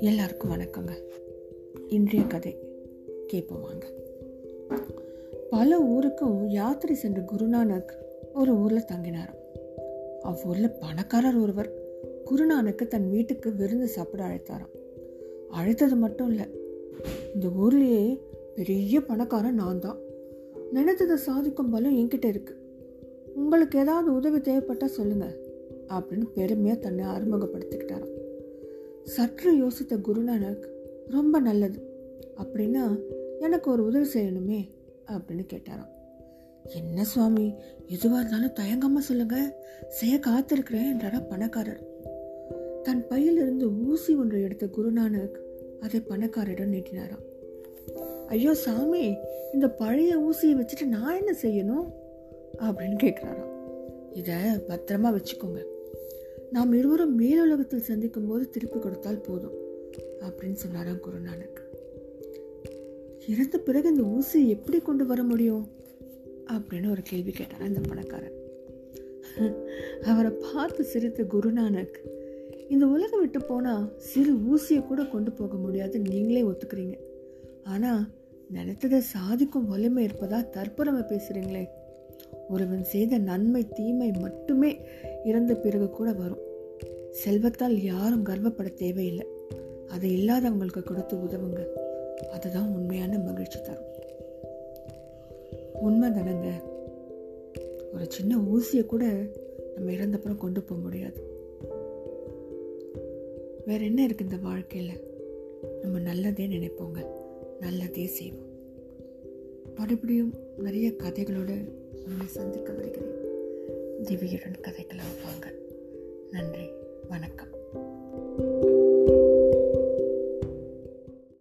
எல்லாருக்கும் வணக்கங்க. இன்றைய கதை கேட்போம் வாங்க. பல ஊருக்கும் யாத்திரை சென்ற குருநானக் ஒரு ஊரில் தங்கினாராம். அவ்வூரில் பணக்காரர் ஒருவர் குருநானக்கு தன் வீட்டுக்கு விருந்து சாப்பிட அழைத்தாராம். அழைத்தது மட்டும் இல்லை இந்த ஊர்லேயே பெரிய பணக்காரன் நான் தான் நினைத்ததை சாதிக்கும் பலம் என்கிட்ட இருக்கு. உங்களுக்கு ஏதாவது உதவி தேவைப்பட்டால் சொல்லுங்க அப்படின்னு பெருமையாக தன்னை அறிமுகப்படுத்திக்கிட்டாராம். சற்று யோசித்த குருநானக் ரொம்ப நல்லது. அப்படின்னா எனக்கு ஒரு உதவி செய்யணுமே? அப்படின்னு கேட்டாராம். என்ன சுவாமி? எதுவாக இருந்தாலும் தயங்காம சொல்லுங்க. செய்ய காத்திருக்கிறேன் என்றாரா பணக்காரர். தன் பையிலிருந்து ஊசி ஒன்றை எடுத்த குருநானக் அதை பணக்காரரிடம் நீட்டினாராம். ஐயோ சாமி இந்த பழைய ஊசியை வச்சுட்டு நான் என்ன செய்யணும்? அப்படின்னு கேட்குறாராம். இதை பத்திரமா வச்சுக்கோங்க. நாம் இருவரும் மேலுலகத்தில் சந்திக்கும் போது திருப்பி கொடுத்தால் போதும் அப்படின்னு சொன்னாராம் குருநானக். இறந்த பிறகு இந்த ஊசியை எப்படி கொண்டு வர முடியும்? அப்படின்னு ஒரு கேள்வி கேட்டார் அந்த பணக்காரன். அவரை பார்த்து சிரித்த குருநானக் இந்த உலகம் விட்டு போனால் சிறு ஊசியை கூட கொண்டு போக முடியாது நீங்களே ஒத்துக்கிறீங்க. ஆனால் நினைத்ததை சாதிக்கும் வலிமை இருப்பதா தற்புறமை பேசுகிறீங்களே ஒருவன் செய்த நன்மை தீமை மட்டுமே இறந்த பிறகு கூட வரும். செல்வத்தால் யாரும் கர்வப்பட தேவையில்லை. அது இல்லாதவங்களுக்கு கொடுத்து உதவுங்க. அதுதான் உண்மையான மகிழ்ச்சி தரும். உண்மை தானங்க ஒரு சின்ன ஊசியை கூட நம்ம இறந்தப்புறம் கொண்டு போக முடியாது. வேற என்ன இருக்கு இந்த வாழ்க்கையில்? நம்ம நல்லதே நினைப்போங்க. நல்லதே செய்வோம். மறுபடியும் நிறைய கதைகளோடு உங்களை சந்திக்க வருகிறேன் திவ்யுடன் கதைக்கலாம் வாங்க. நன்றி. வணக்கம்.